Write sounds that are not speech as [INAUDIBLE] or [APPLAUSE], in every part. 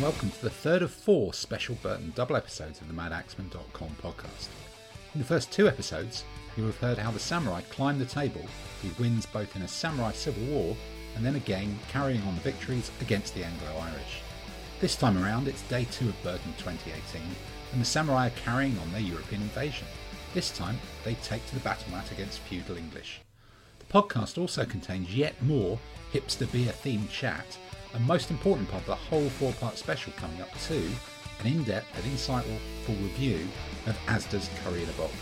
welcome to the third of four special Burton double episodes of the MadAxeman.com podcast. In the first two episodes, you have heard how the samurai climb the table, he wins both in a samurai civil war and then again carrying on the victories against the Anglo-Irish. This time around, it's day two of Burton 2018, and the samurai are carrying on their European invasion. This time, they take to the battle mat against feudal English. The podcast also contains yet more hipster beer themed chat, and most important part of the whole four part special coming up too, an in depth and insightful full review of Asda's Curry in a Box.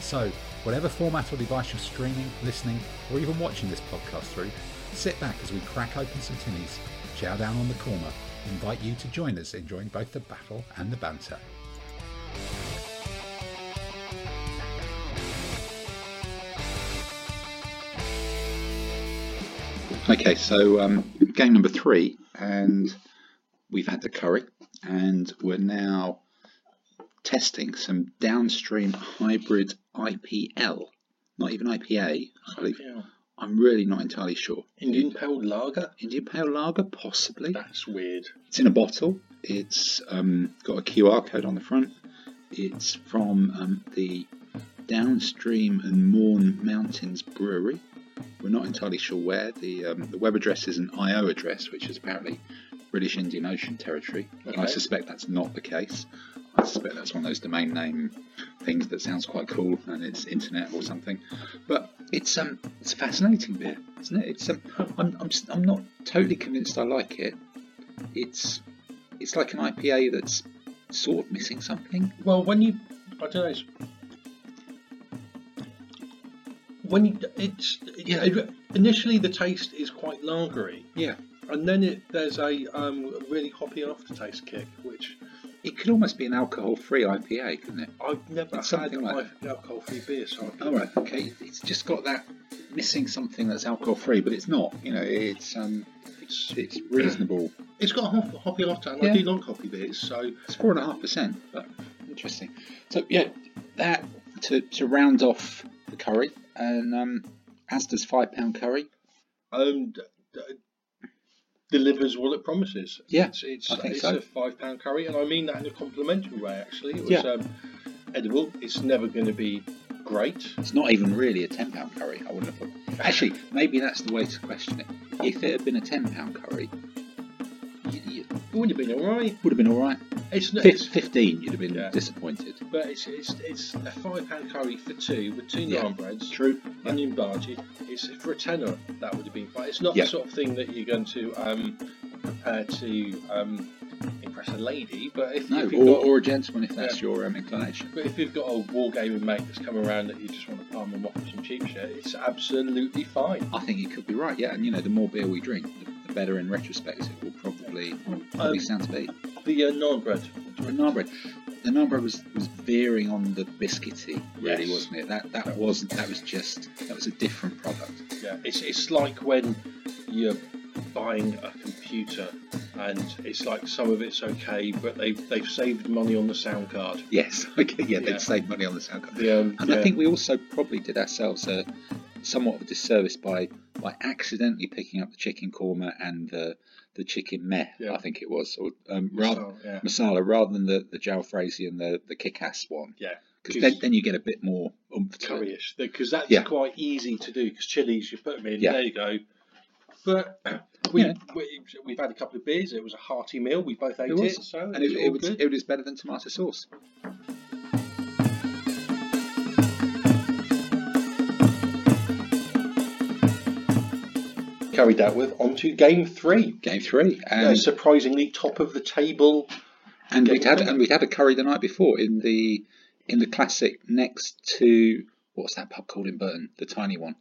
So, whatever format or device you're streaming, listening, or even watching this podcast through, sit back as we crack open some tinnies, chow down on the korma, invite you to join us enjoying both the battle and the banter. Okay, so um, game number three, and we've had the curry, and we're now testing some downstream hybrid IPL, not even IPA. I believe. I'm really not entirely sure. Indian Pale Lager? Indian Pale Lager, possibly. That's weird. It's in a bottle. It's um, got a QR code on the front. It's from um, the Downstream and Mourne Mountains Brewery. We're not entirely sure where. The, um, the web address is an IO address, which is apparently British Indian Ocean territory. And I suspect that's not the case. I suspect that's one of those domain name things that sounds quite cool and it's internet or something. But it's um it's a fascinating beer, isn't it? It's um, [LAUGHS] I'm, I'm I'm not totally convinced I like it. It's it's like an IPA that's sort of missing something. Well, when you. I don't know. When you. It's. Yeah. it- initially, the taste is quite lagery, Yeah, and then it, there's a um, really hoppy aftertaste kick, which it could almost be an alcohol-free IPA, couldn't it? I've never It's had something like alcohol free beer, so I All right, okay. It's just got that missing something that's alcohol-free, but it's not. You know, it's um it's, it's reasonable. it's got a hop, hoppy after, and Yeah. I do like hoppy beers, so It's four and a half percent, but interesting. So yeah, that to to round off the curry and um, Asda's five pound curry. um, d- d- delivers what it promises. Yeah, it's, it's, I think it's so. a five pound curry, and I mean that in a complimentary way. Actually, it was Yeah. um, edible. It's never going to be great. It's not even really a ten pound curry. I wouldn't have thought. Actually, maybe that's the way to question it. If it had been a ten pound curry, It would have been all right. would have been all right. It's, not, Fif- it's Fifteen, you'd have been Yeah. disappointed. but it's, it's it's a five pound curry for two with two Yeah. naan breads, True. onion bhaji. It's for a tenner that would have been fine. It's not Yeah. the sort of thing that you're going to um, prepare to um, impress a lady. But if, No, if you've or, got or a gentleman if that's Yeah. your um, inclination. But if you've got a wargaming mate that's come around that you just want to palm them off with some cheap shit, it's absolutely fine. I think you could be right. Yeah, and you know, the more beer we drink, the, the better in retrospect it will probably probably Um, sound to be. The uh, naan bread. The naan bread, the naan bread was, was veering on the biscuity, really, Yes. wasn't it? That that wasn't. That was just. That was a different product. Yeah, it's, it's like when you're buying a computer and it's like some of it's okay, but they've, they've saved money on the sound card. Yes. [LAUGHS] Okay. Yeah, Yeah. they've saved money on the sound card. The, um, And yeah, I think we also probably did ourselves a somewhat of a disservice by by accidentally picking up the chicken korma and the the chicken meh. Yeah. I think it was, or um, rather so, yeah. masala rather than the the jalfrezi and the the kick-ass one. Yeah. Because then, then you get a bit more oomph curryish because that's Yeah. quite easy to do because chilies you put them in Yeah. there you go but [CLEARS THROAT] we, Yeah. we we've had a couple of beers it was a hearty meal we both ate It it, so And it, it, was, it was better than tomato sauce. Carried that with onto game three Game three, Yeah, surprisingly top of the table and we'd had three. and we'd had a curry the night before in the in the classic next to what's that pub called in Burton, the tiny one,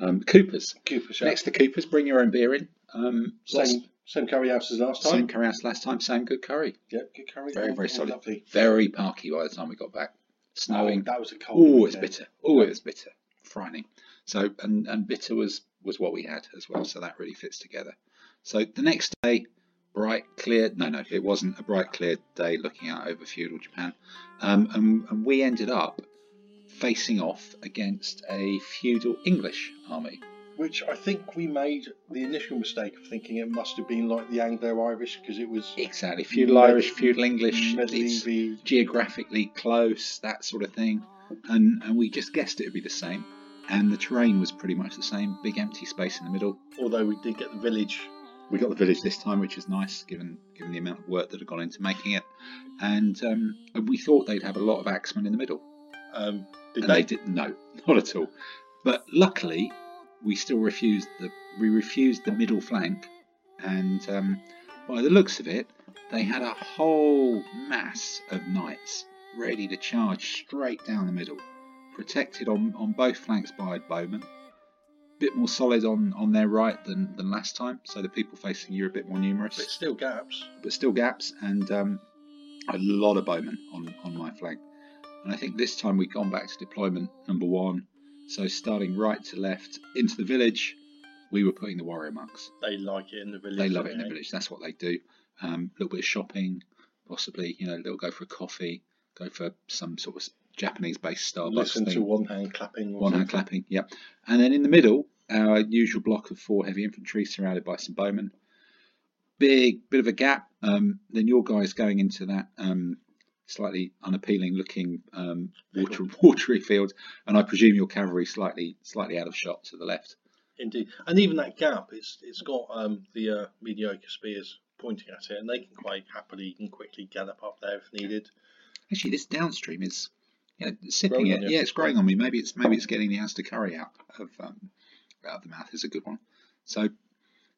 um, Cooper's. Cooper Chef. Next to Cooper's, bring your own beer in. Um, same same curry house as last time same curry house last time, same good curry. Yep, good curry Very very all solid. lovely. Very parky by the time we got back. Snowing. Oh, that was a cold Oh, it's bitter. Oh, it was bitter. Frightening. So, and, and bitter was, was what we had as well. So that really fits together. So the next day, bright, clear. No, no, it wasn't a bright, clear day looking out over feudal Japan. Um, and, and we ended up facing off against a feudal English army. which I think we made the initial mistake of thinking it must have been like the Anglo-Irish because it was Exactly. Feudal Irish, feudal English. Medieval. geographically close, that sort of thing. And, and we just guessed it would be the same. And the terrain was pretty much the same. Big empty space in the middle. Although we did get the village. We got the village this time, which is nice, given given the amount of work that had gone into making it. And, um, we thought they'd have a lot of axemen in the middle. Um, did and they? they didn't. No, [LAUGHS] not at all. But luckily, we still refused the we refused the middle flank, and um, by the looks of it, they had a whole mass of knights ready to charge straight down the middle, protected on, on both flanks by bowmen. Bit more solid on, on their right than, than last time, so the people facing you are a bit more numerous But still gaps. but still gaps and um, a lot of bowmen on, on my flank. And I think this time we've gone back to deployment number one. So starting right to left into the village, we were putting the warrior monks. They like it in the village. They love it in the village. That's what they do. Um, a little bit of shopping, possibly. You know, they'll go for a coffee, go for some sort of Japanese-based Starbucks Listen thing. to one hand clapping. One hand clapping, yep. And then in the middle, our usual block of four heavy infantry surrounded by some bowmen. Big bit of a gap. Um, then your guys going into that um, slightly unappealing looking um, water, [LAUGHS] watery field, and I presume your cavalry slightly slightly out of shot to the left. Indeed, and even that gap, it's it's got um, the uh, mediocre spears pointing at it, and they can quite happily and quickly gallop up there if needed. Actually, this downstream is you know, sipping it. Yeah, it's growing on me. Maybe it's maybe it's getting the Asda curry out of um, out of the mouth is a good one. So,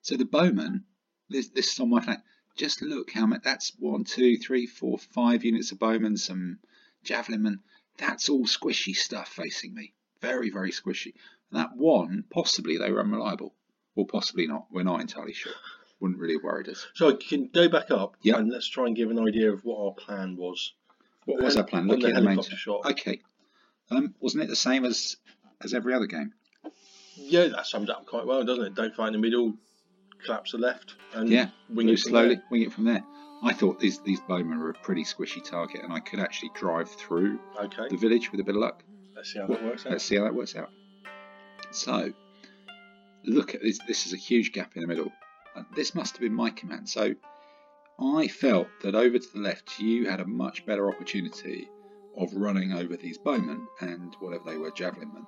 so the bowman, this this is on my flank. Just look how much. That's one, two, three, four, five units of bowmen, some javelin men. That's all squishy stuff facing me. Very, very squishy. And that one, possibly they were unreliable, or possibly not. We're not entirely sure. Wouldn't really have worried us. So I can go back up Yeah. and let's try and give an idea of what our plan was. What was our plan? On Looking at the main. shot. Okay. Um, wasn't it the same as as every other game? Yeah, that sums up quite well, doesn't it? Don't find the middle, collapse the left, and Yeah, wing it slowly, there. wing it from there. I thought these these bowmen were a pretty squishy target, and I could actually drive through Okay, the village with a bit of luck. let's see how that works out. Let's see how that works out. So, look at this. This is a huge gap in the middle. Uh, This must have been my command. So, I felt that over to the left, you had a much better opportunity of running over these bowmen and whatever they were, javelin men,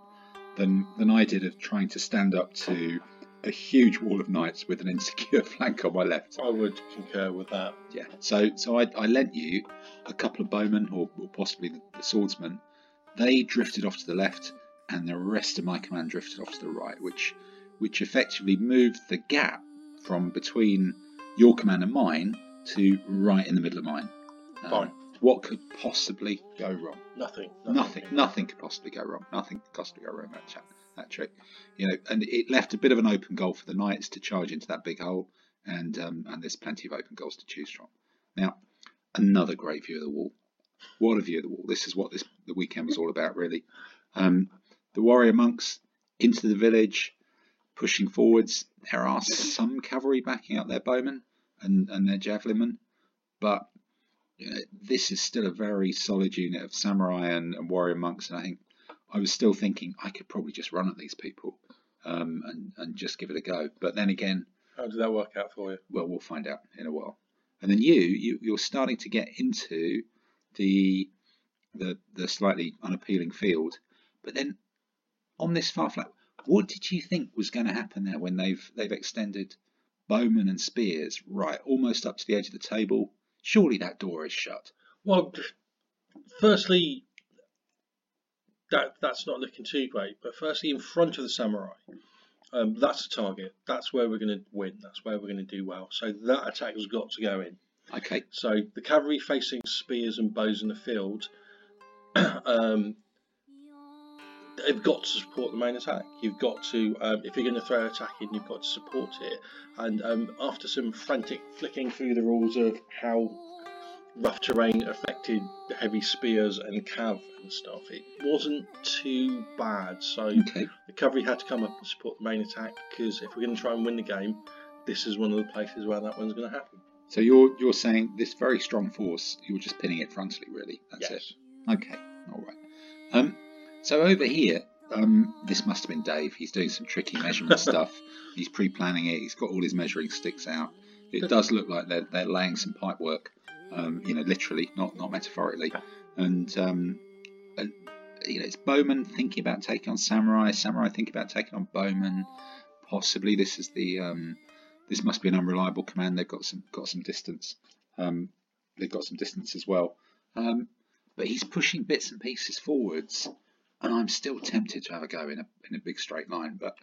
than than I did of trying to stand up to a huge wall of knights with an [LAUGHS] insecure flank on my left. I would concur with that. Yeah. So so I, I lent you a couple of bowmen or, or possibly the, the swordsmen. They drifted off to the left, and the rest of my command drifted off to the right, which which effectively moved the gap from between your command and mine to right in the middle of mine. Um, Fine. What could possibly go wrong? Nothing. Nothing. Nothing could possibly go wrong. Nothing could possibly go wrong that chat, that trick. You know, and it left a bit of an open goal for the knights to charge into that big hole, and um, and there's plenty of open goals to choose from. Now, another great view of the wall. What a view of the wall! This is what this the weekend was all about, really. Um, the warrior monks into the village, pushing forwards. There are some cavalry backing up their bowmen and, and their javelinmen, but uh, this is still a very solid unit of samurai and, and warrior monks, and I think I was still thinking I could probably just run at these people um, and and just give it a go. But then again, How did that work out for you? well, we'll find out in a while. And then you, you you're starting to get into the the the slightly unappealing field, but then on this far flat, what did you think was going to happen there when they've they've extended bowmen and spears right almost up to the edge of the table? Surely that door is shut. Well, firstly, that that's not looking too great. But firstly, in front of the samurai, um, that's the target. That's where we're going to win. That's where we're going to do well. So that attack has got to go in. Okay, So the cavalry facing spears and bows in the field, [CLEARS THROAT] um, they've got to support the main attack. You've got to, um, if you're going to throw an attack in, you've got to support it. And um, after some frantic flicking through the rules of how rough terrain affected the heavy spears and cav and stuff, it wasn't too bad. So okay. the cavalry had to come up and support the main attack because if we're going to try and win the game, this is one of the places where that one's going to happen. So you're you're saying this very strong force, you're just pinning it frontally, really. That's it. yes. Okay, all right. Um, so over here, um, this must have been Dave. He's doing some tricky measurement [LAUGHS] stuff. He's pre-planning it. He's got all his measuring sticks out. It does look like they're they're laying some pipe work. Um, you know, literally, not not metaphorically. And, um, and you know, it's Bowman thinking about taking on Samurai. Samurai thinking about taking on Bowman. Possibly this is the um, this must be an unreliable command. They've got some got some distance. Um, they've got some distance as well. Um, but he's pushing bits and pieces forwards, and I'm still tempted to have a go in a in a big straight line. But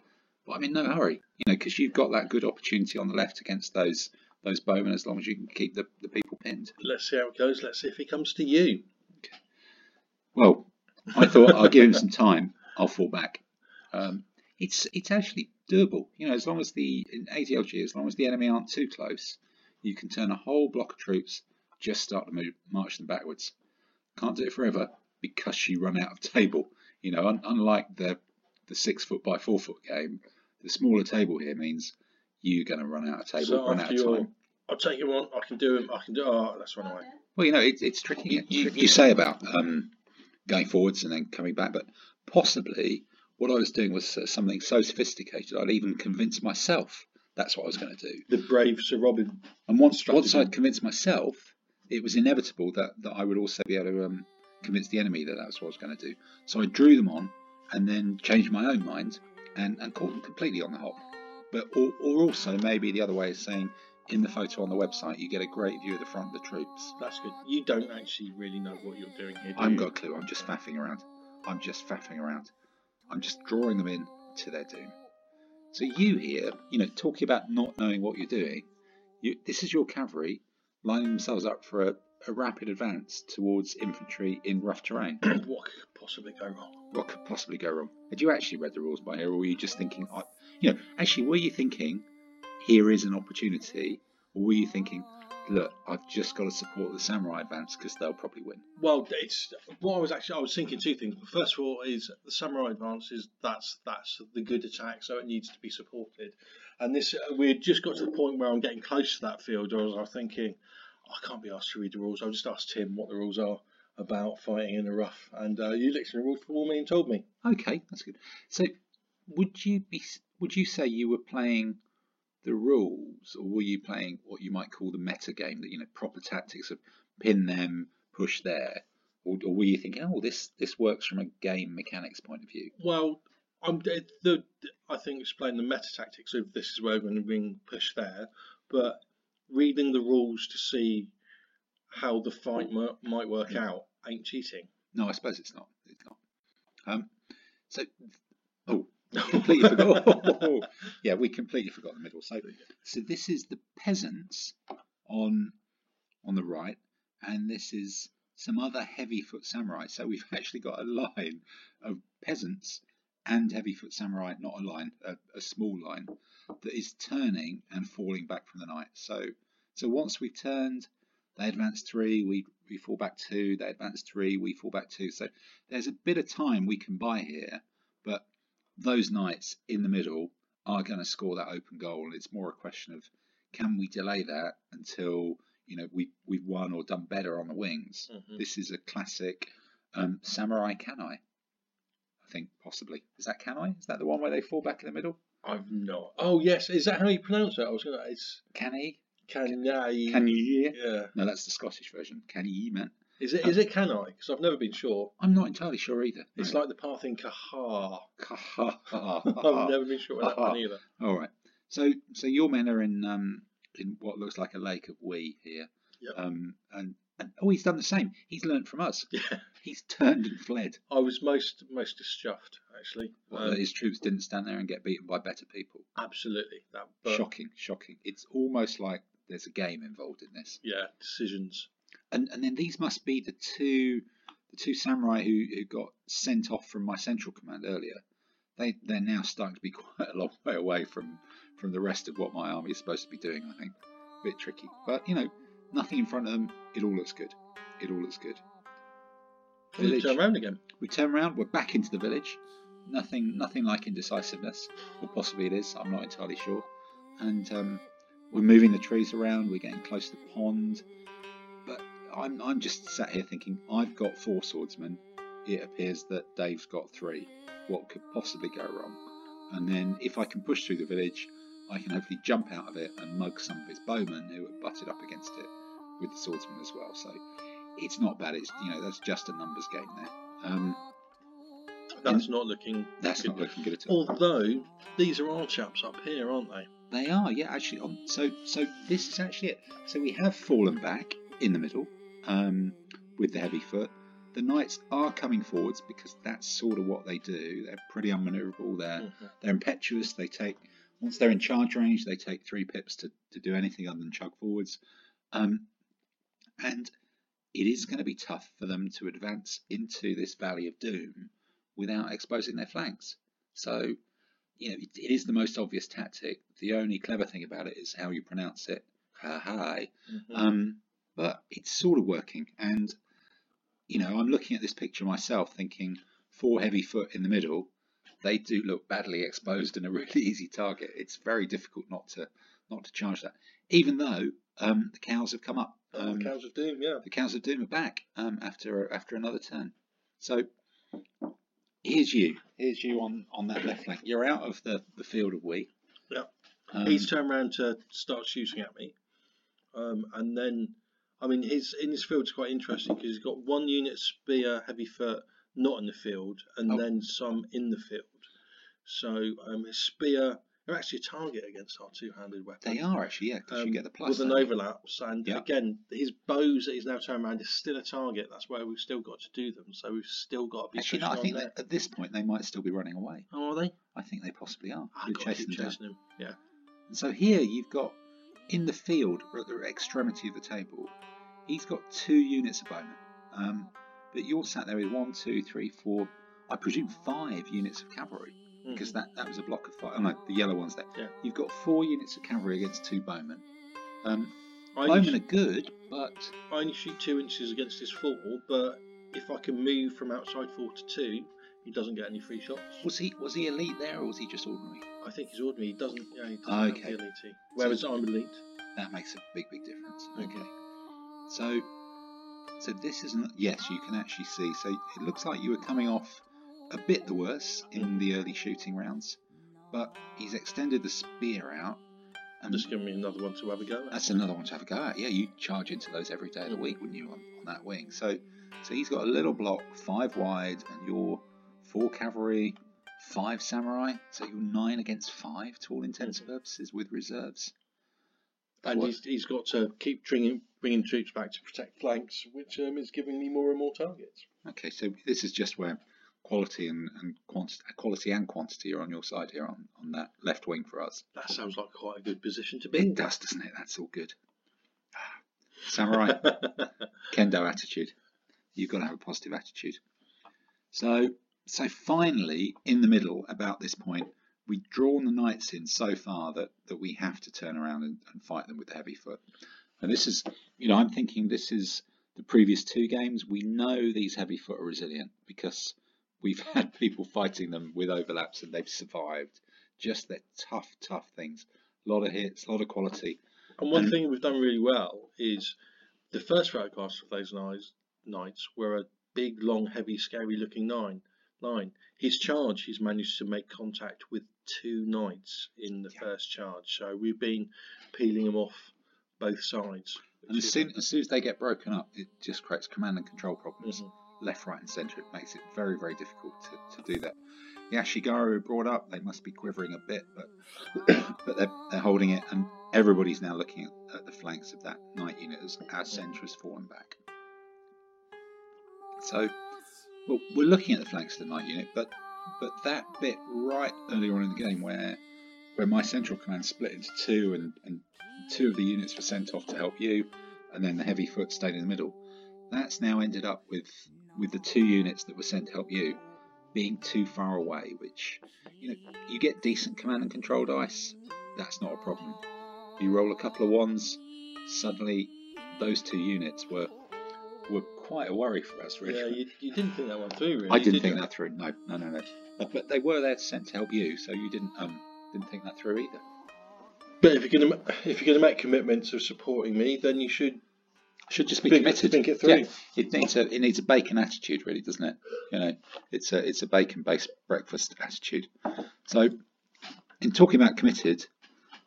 but I'm in no hurry, you know, because you've got that good opportunity on the left against those those bowmen as long as you can keep the, the people pinned. Let's see how it goes. Let's see if he comes to you. Well, I thought I'll give him some time. I'll fall back. Um, it's it's actually doable. You know, as long as the in ADLG, as long as the enemy aren't too close, you can turn a whole block of troops, just start to move, march them backwards. Can't do it forever because you run out of table. You know, un- unlike the the six foot by four foot game, the smaller table here means you're going to run out of table, So run out of time. I'll take you on. I can do him. I can do. Oh, let's run away. Well, you know, it, it's tricky. You, you, you say about um, going forwards and then coming back, but possibly what I was doing was uh, something so sophisticated I'd even convince myself that's what I was going to do. The brave Sir Robin. And once Strategy. once I'd convinced myself, it was inevitable that, that I would also be able to um, convince the enemy that that's what I was going to do. So I drew them on and then changed my own mind and, and caught them completely on the hop. But or, or also maybe the other way is saying in the photo on the website you get a great view of the front of the troops. That's good. You don't actually really know what you're doing here. Do I haven't got a clue. I'm just faffing around. I'm just faffing around. I'm just drawing them in to their doom. So you here, you know, talking about not knowing what you're doing. You, this is your cavalry lining themselves up for a, a rapid advance towards infantry in rough terrain. [CLEARS THROAT] what could possibly go wrong? what could possibly go wrong? Had you actually read the rules by here, or were you just thinking, I, you know, actually, were you thinking, here is an opportunity, or were you thinking, look, I've just got to support the samurai advance because they'll probably win? Well, it's what I was actually. I was thinking two things. First of all, is the samurai advance is that's that's the good attack, so it needs to be supported. And this uh, we had just got to the point where I'm getting close to that field. Where I was thinking, I can't be asked to read the rules. I'll just ask Tim what the rules are about fighting in the rough. And uh, you looked at the rules for me and told me. Okay, that's good. So, would you be? Would you say you were playing the rules, or were you playing what you might call the meta game? That you know, proper tactics of pin them, push there, or, or were you thinking, oh, this this works from a game mechanics point of view? Well, I'm the, the I think explain the meta tactics of this is where we're going to bring push there, but reading the rules to see how the fight mi- might work out ain't cheating. No, I suppose it's not. It's not. Um, so, oh, [LAUGHS] completely forgot. [LAUGHS] yeah, we completely forgot the middle. So, so this is the peasants on on the right, and this is some other heavy foot samurai. So we've [LAUGHS] actually got a line of peasants and heavy foot samurai, not a line, a, a small line that is turning and falling back from the knight. So, so once we've turned, they advance three, we we fall back two. They advance three, we fall back two. So there's a bit of time we can buy here, but those knights in the middle are going to score that open goal, and it's more a question of can we delay that until you know we we've won or done better on the wings. Mhm. This is a classic um, samurai Cannae. I think possibly is that Cannae? Is that the one where they fall back in the middle? I've not. Oh yes, is that how you pronounce it? I was gonna. It's Cannae? Cannae. Cannae? Yeah. No, that's the Scottish version. Can Kanai, man. Is it? Is it? Because I've never been sure. I'm not entirely sure either. It's like the path in Kahar. like [LAUGHS] I've never been sure with that one either. [LAUGHS] All right. So so your men are in um in what looks like a lake of wee here. Yep. Um and, and oh he's done the same. He's learned from us. Yeah. He's turned and fled. I was most most dischuffed actually. Well, Um, his troops didn't stand there and get beaten by better people. absolutely. That. But shocking, shocking. It's almost like there's a game involved in this. yeah, decisions. And and then these must be the two the two samurai who, who got sent off from my central command earlier. They they're now starting to be [LAUGHS] quite a long way away from from the rest of what my army is supposed to be doing. I think a bit tricky, but you know nothing in front of them. It all looks good. It all looks good. Village. turn around again? We turn around. We're back into the village. Nothing nothing like indecisiveness, or possibly it is. I'm not entirely sure. And um, we're moving the trees around. We're getting close to the pond. But I'm I'm just sat here thinking I've got four swordsmen. it appears that Dave's got three. What could possibly go wrong? And then if I can push through the village, I can hopefully jump out of it and mug some of his bowmen who are butted up against it with the swordsman as well. So it's not bad. It's you know that's just a numbers game there. Um, That's not looking. that's good. not looking good at all. Although these are our chaps up here, aren't they? They are, yeah, actually. On, so, so this is actually it. So we have fallen back in the middle um, with the heavy foot. The knights are coming forwards because that's sort of what they do. They're pretty unmaneuverable. They're Mhm. they're impetuous. They take once they're in charge range, they take three pips to, to do anything other than chug forwards. Um, and it is going to be tough for them to advance into this valley of doom without exposing their flanks. So, you know, it, it is the most obvious tactic. The only clever thing about it is how you pronounce it. Ha ha. Mhm. Um, but it's sort of working. And, you know, I'm looking at this picture myself thinking four heavy foot in the middle, they do look badly exposed and a really [LAUGHS] easy target. It's very difficult not to not to charge that. Even though um, the cows have come up. Oh, Um, the Cows of Doom, yeah. the cows of doom are back um, after after another turn. So here's you. Here's you on, on that left flank. You're out of the, the field of we. Yeah. Um, He's turned around to start shooting at me, um, and then, I mean, his in his field's quite interesting because he's got one unit spear, heavy foot, not in the field, and Oh. then some in the field. So um, his spear, they're actually a target against our two-handed weapon. they are actually, yeah, because you um, get the plus. with an overlaps, and Yeah. again, his bows that he's now turned around is still a target. That's where we've still got to do them. So we've still got to be Actually, no, I think that at this point they might still be running away. Oh, are they? I think they possibly are. I've We're got chasing chasing him. Yeah. And so here you've got in the field, or at the extremity of the table, he's got two units of bowmen. Um, but you're sat there with one, two, three, four, I presume five units of cavalry. Because that, that was a block of five. Oh no, the yellow one's there. Yeah. You've got four units of cavalry against two bowmen. Um, I only bowmen are good, but I only shoot two inches against his four, but if I can move from outside four to two, he doesn't get any free shots. was he was he elite there or was he just ordinary? I think he's ordinary. He doesn't. Yeah, he doesn't Okay. have the elite. Whereas I'm elite. That makes a big big difference. Okay, so so this isn't. Yes, you can actually see. So it looks like you were coming off a bit the worse in the early shooting rounds, but he's extended the spear out. And Just give me another one to have a go at. That's another one to have a go at. Yeah, you charge into those every day of the week, wouldn't you, on, on that wing? So, so he's got a little block, five wide, and you're four cavalry, five samurai. So you're nine against five to all intents and purposes with reserves. And he's, he's got to keep bringing, bringing troops back to protect flanks, which um, is giving me more and more targets. Okay, so this is just where quality and, and quantity, quality and quantity are on your side here on, on that left wing for us. That sounds like quite a good position to be It in. does, doesn't it? That's all good. Ah, Samurai. [LAUGHS] kendo attitude. You've got to have a positive attitude. So, so finally, in the middle, about this point, we've drawn the knights in so far that, that we have to turn around and, and fight them with the heavy foot. And this is, you know, I'm thinking this is the previous two games. We know these heavy foot are resilient because we've [LAUGHS] had people fighting them with overlaps and they've survived. Just they're tough, tough things. A lot of hits, a lot of quality. And one And- thing we've done really well is the first photographs of those knights, knights were a big, long, heavy, scary-looking nine line. His charge, he's managed to make contact with two knights in the Yeah. first charge. So we've been peeling them off both sides. And as soon, as soon as they get broken up, it just creates command and control problems. Mhm. Left, right, and centre. It makes it very, very difficult to, to do that. The Ashigaru brought up. They must be quivering a bit, but [COUGHS] but they're, they're holding it, and everybody's now looking at, at the flanks of that knight unit as our centre has fallen back. So, well, we're looking at the flanks of the knight unit, but but that bit right earlier on in the game where where my central command split into two, and, and two of the units were sent off to help you, and then the heavy foot stayed in the middle. That's now ended up with with the two units that were sent to help you being too far away, which you know you get decent command and control dice. That's not a problem. You roll a couple of ones, suddenly those two units were were quite a worry for us, really. Yeah, you, you didn't think that one through, really. I didn't did think you? that through. No, no, no, no. But, but they were there sent to help you, so you didn't um didn't think that through either. But if you're gonna if you're gonna make commitments of supporting me, then you should should just be Think- committed. think it through. Yeah, it needs a it needs a bacon attitude, really, doesn't it? You know, it's a it's a bacon based breakfast attitude. So, in talking about committed,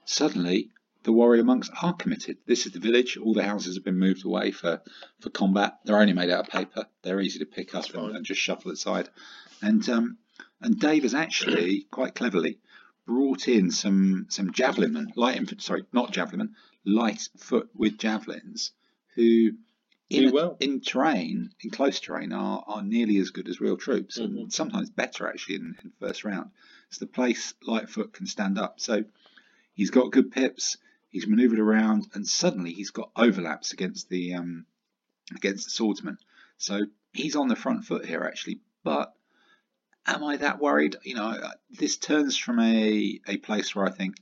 suddenly the warrior monks are committed. This is the village. All the houses have been moved away for for combat. They're only made out of paper. They're easy to pick up and, and just shuffle aside. And um, and Dave has actually quite cleverly brought in some some javelinmen, light infantry. Sorry, not javelinmen, light foot with javelins, who in, well. in terrain, in close terrain, are, are nearly as good as real troops, Mm-hmm. and sometimes better actually in, in first round. It's the place Lightfoot can stand up. So he's got good pips. He's manoeuvred around, and suddenly he's got overlaps against the um, against the swordsman. So he's on the front foot here actually. But am I that worried? You know, uh, this turns from a, a place where I think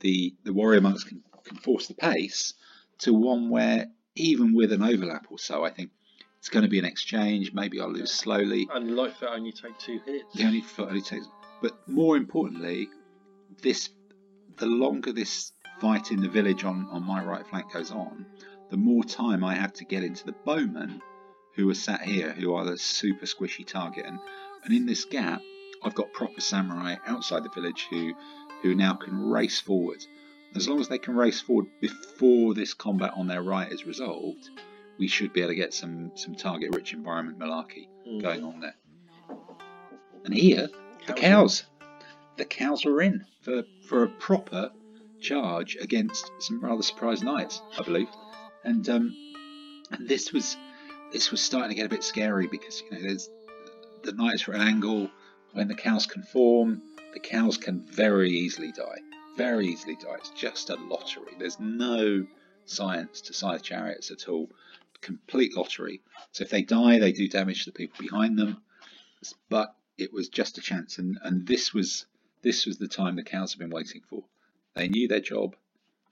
the the warrior monks can, can force the pace to one where even with an overlap or so, I think it's going to be an exchange. Maybe I'll lose slowly. And Lightfoot only take two hits. The only foot only takes, but more importantly, this the longer this fight in the village on on my right flank goes on, the more time I have to get into the bowmen who are sat here, who are the super squishy target, and and in this gap, I've got proper samurai outside the village who who now can race forward. As long as they can race forward before this combat on their right is resolved, we should be able to get some some target rich environment malarkey Mm. going on there. And here, the Cows. cows. The cows were in for, for a proper charge against some rather surprised knights, I believe. And um, and this was this was starting to get a bit scary because you know there's the knights are at an angle. When the cows can form, the cows can very easily die. Very easily die. It's just a lottery. There's no science to scythe chariots at all. Complete lottery. So if they die, they do damage to the people behind them. But it was just a chance, and, and this was this was the time the cows have been waiting for. They knew their job.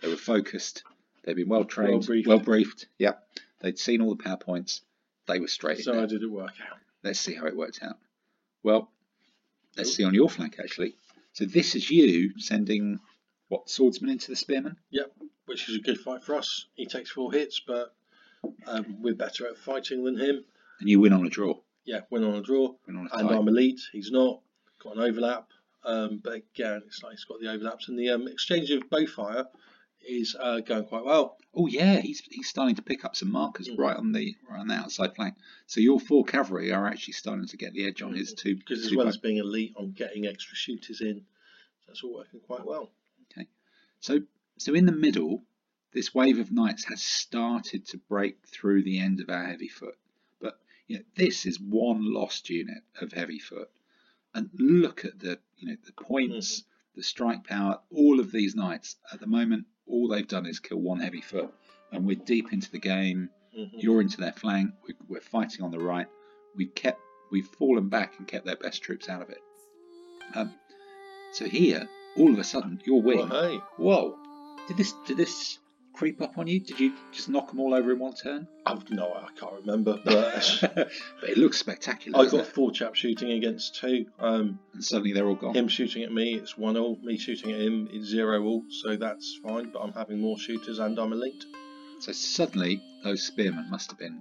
They were focused. They'd been well trained, briefed. well briefed. Yeah, they'd seen all the powerpoints. They were straight So how did it work out? Let's see how it worked out. Well, let's see on your flank actually. So this is you sending what swordsman into the spearman. Yep, which is a good fight for us. He takes four hits, but um, we're better at fighting than him. and you win on a draw. Yeah, win on a draw. Win on a And. I'm elite. He's not. Got an overlap. Um, but again, it's like he's got the overlaps. And the um, exchange of bow fire is uh, going quite well. Oh yeah, he's he's starting to pick up some markers Mm. right on the right on the outside flank. So your four cavalry are actually starting to get the edge on his two. Because as well bow- as being elite, I'm getting extra shooters in. That's all working quite well. So so in the middle, this wave of knights has started to break through the end of our heavy foot. But you know, this is one lost unit of heavy foot. And look at the you know the points, the strike power, all of these knights. At the moment, all they've done is kill one heavy foot. And we're deep into the game. Mhm. You're into their flank. We're, we're fighting on the right. We've kept, we've fallen back and kept their best troops out of it. Um, so here, all of a sudden, your wing. Well, hey, Whoa! Did this, did this creep up on you? Did you just knock them all over in one turn? I've no, I can't remember, but [LAUGHS] but it looks spectacular. I got it? four chaps shooting against two. Um, And suddenly they're all gone. him shooting at me, it's one all. Me shooting at him, it's zero all. So that's fine. But I'm having more shooters, and I'm elite. So suddenly, those spearmen must have been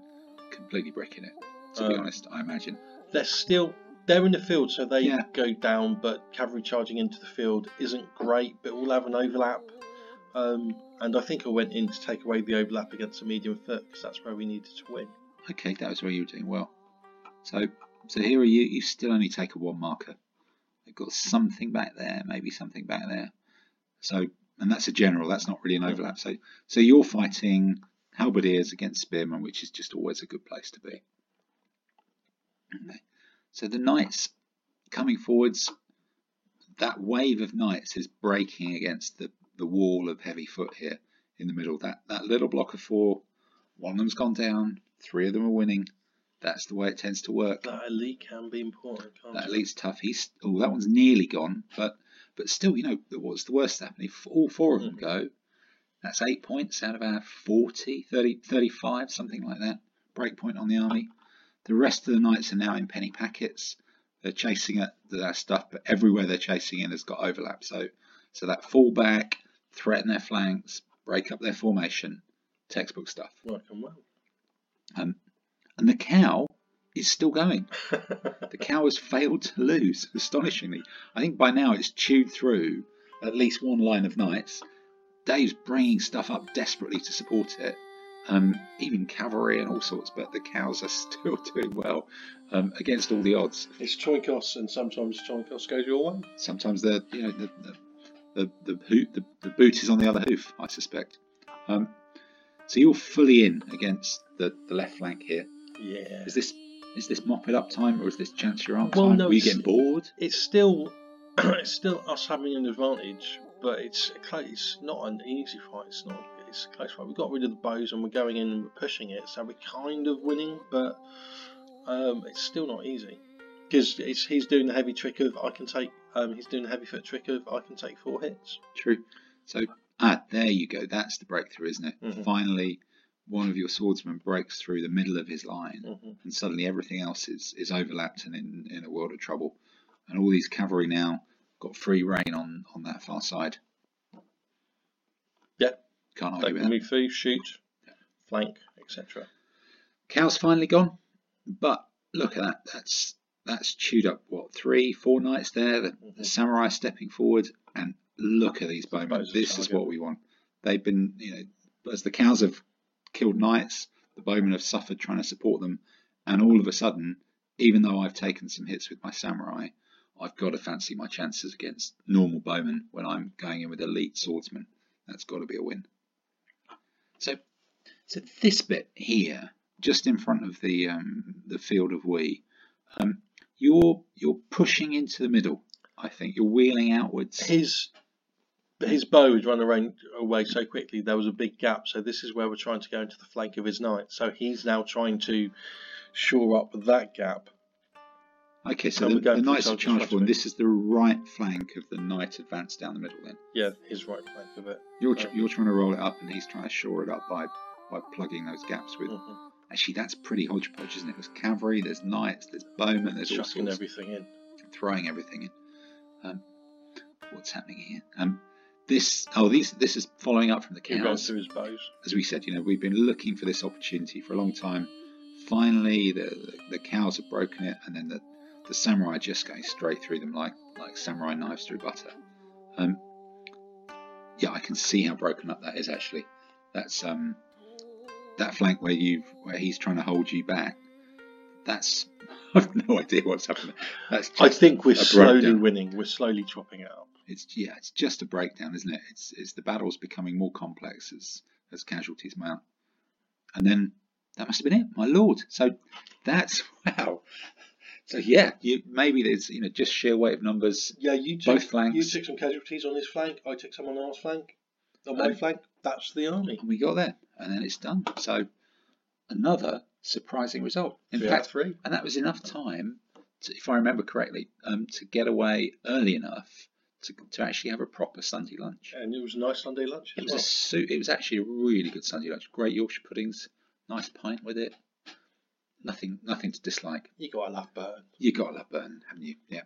completely bricking it. To be Um, honest, I imagine. They're still they're in the field, so they Yeah. go down. But cavalry charging into the field isn't great, but we'll have an overlap. Um, and I think I went in to take away the overlap against a medium foot because that's where we needed to win. Okay, that was where you were doing well. So, so here are you. You still only take a one marker. They've got something back there, maybe something back there. So, and that's a general. That's not really an overlap. So, so you're fighting halberdiers against spearmen, which is just always a good place to be. Okay. So the knights coming forwards. That wave of knights is breaking against the, the wall of heavy foot here in the middle. That that little block of four one of them's gone down, three of them are winning. That's the way it tends to work. That elite can be important, can't That it? elite's tough. He's oh, that one's nearly gone, but but still, you know, what's the worst happening? If all four of them hmm. go, that's eight points out of our 40, 30, 35, something like that. Break point on the army. The rest of the knights are now in penny packets. They're chasing at their stuff, but everywhere they're chasing in has got overlap. So so that fall back, threaten their flanks, break up their formation, textbook stuff. Working well. Um, and the cow is still going. the [LAUGHS] cow has failed to lose, astonishingly. I think by now it's chewed through at least one line of knights. Dave's bringing stuff up desperately to support it, um, even cavalry and all sorts, but the cows are [LAUGHS] still doing well um, against all the odds. It's Troikos, and sometimes Troikos goes your way. Sometimes the you know the the the, the, hoof, the, the boot is on the other hoof, I suspect. Um, so you're fully in against the, the left flank here. Yeah. Is this is this mop it up time or is this chance your arm Well, time? no, Are you it's- getting bored? It's still [CLEARS THROAT] it's still us having an advantage, but it's a close, it's not an easy fight. It's not. It's a close fight. We got rid of the bows and we're going in and we're pushing it, so we're kind of winning, but um, it's still not easy because he's doing the heavy trick of I can take. Um, he's doing the heavy foot trick of I can take four hits. True. So ah, there you go. That's the breakthrough, isn't it? Mhm. Finally, one of your swordsmen breaks through the middle of his line, hmm and suddenly everything else is, is overlapped and in, in a world of trouble. And all these cavalry now got free reign on, on that far side. Yeah. Can't argue with that. move through, shoot, flank, etc. Cow's finally gone, but look at that. That's that's chewed up what three, four knights there. The, the Mhm. samurai stepping forward, and look at these bowmen. This is what we want. They've been, you know, as the cows have killed knights, the bowmen have suffered trying to support them, and all of a sudden, even though I've taken some hits with my samurai, I've got to fancy my chances against normal bowmen when I'm going in with elite swordsmen. That's got to be a win. So, so this bit here, just in front of the um, the field of wee, um, you're you're pushing into the middle. I think you're wheeling outwards. His his bow had run around, away so quickly there was a big gap. So this is where we're trying to go into the flank of his knight. So he's now trying to shore up that gap. Okay, so And the, we're going the knights the have charged forward. This is the right flank of the knight advance down the middle. Then Yeah, his right flank of it. you're tr- you're trying to roll it up, and he's trying to shore it up by by plugging those gaps with. Mhm. Actually, that's pretty hodgepodge, isn't it? There's cavalry, there's knights, there's bowmen, there's all Chucking sorts. everything in. throwing everything in. Um, what's happening here? Um, this oh these this is following up from the He runs cows. through his bows. As we said, you know, we've been looking for this opportunity for a long time. Finally, the the, the cows have broken it, and then the the samurai just going straight through them like like samurai knives through butter. Um, yeah, I can see how broken up that is actually. That's um that flank where you where he's trying to hold you back. That's [LAUGHS] I've no idea what's happening. That's just I think we're slowly breakdown. winning. We're slowly chopping it up. It's yeah, it's just a breakdown, isn't it? It's it's the battle's becoming more complex as as casualties mount. And then that must have been it, my lord. So that's [LAUGHS] wow. So yeah, you maybe there's you know just sheer weight of numbers. Yeah, you took, Both flanks. You took some casualties on his flank. I took some on our flank. On my Um, flank, that's the army. And we got there, and then it's done. So another surprising result. In Three fact, three. and that was enough time, to, if I remember correctly, um, to get away early enough to, to actually have a proper Sunday lunch. And it was a nice Sunday lunch It as was a well. su- It was actually a really good Sunday lunch. Great Yorkshire puddings, nice pint with it. Nothing, nothing to dislike. You got to love Burton. You got to love Burton, haven't you? Yeah.